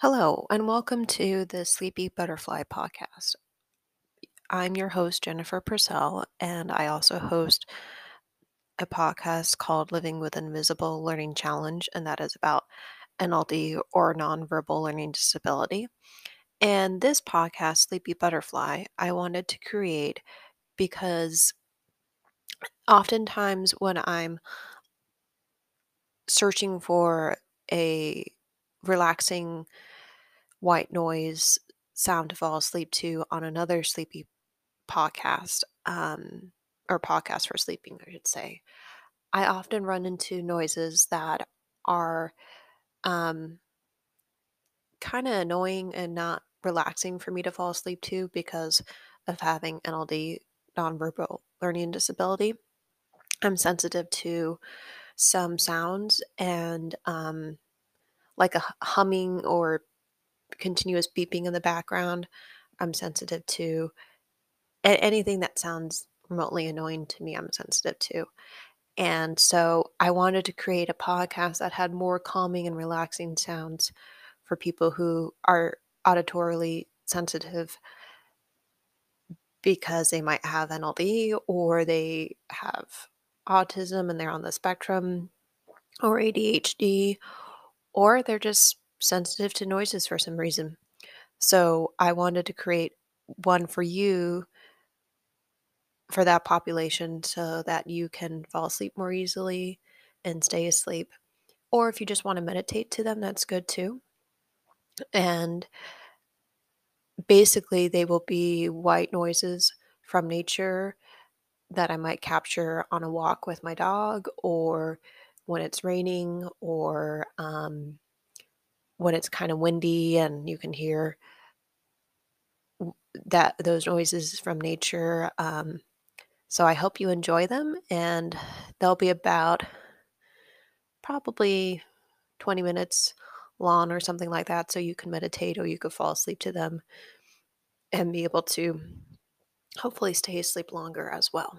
Hello, and welcome to the Sleepy Butterfly podcast. I'm your host, Jennifer Purcell, and I also host a podcast called Living with Invisible Learning Challenge, and that is about NLD or nonverbal learning disability. And this podcast, Sleepy Butterfly, I wanted to create because oftentimes when I'm searching for a relaxing white noise sound to fall asleep to on another sleepy podcast, um, or podcast for sleeping, I should say, I often run into noises that are um, kind of annoying and not relaxing for me to fall asleep to because of having NLD, nonverbal learning disability. I'm sensitive to some sounds and um, like a humming or continuous beeping in the background. I'm sensitive to anything that sounds remotely annoying to me, I'm sensitive to. And so I wanted to create a podcast that had more calming and relaxing sounds for people who are auditorily sensitive because they might have NLD or they have autism and they're on the spectrum or ADHD or they're just sensitive to noises for some reason. So I wanted to create one for you for that population so that you can fall asleep more easily and stay asleep. Or if you just want to meditate to them, that's good too. And basically, they will be white noises from nature that I might capture on a walk with my dog or when it's raining or um, when it's kind of windy and you can hear that those noises from nature um, so I hope you enjoy them, and they'll be about probably 20 minutes long or something like that. So you can meditate or you could fall asleep to them and be able to hopefully stay asleep longer as well.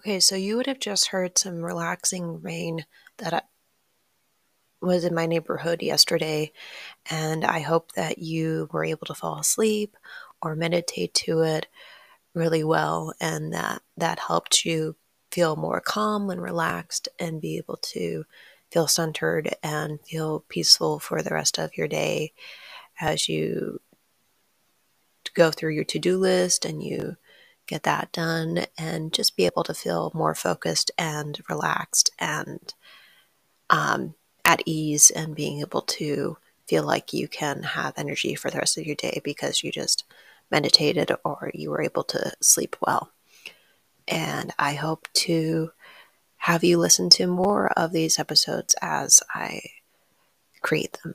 Okay, so you would have just heard some relaxing rain that uh, was in my neighborhood yesterday, and I hope that you were able to fall asleep or meditate to it really well, and that that helped you feel more calm and relaxed and be able to feel centered and feel peaceful for the rest of your day as you go through your to-do list and you get that done and just be able to feel more focused and relaxed and um, at ease and being able to feel like you can have energy for the rest of your day because you just meditated or you were able to sleep well. And I hope to have you listen to more of these episodes as I create them.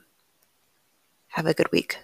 Have a good week.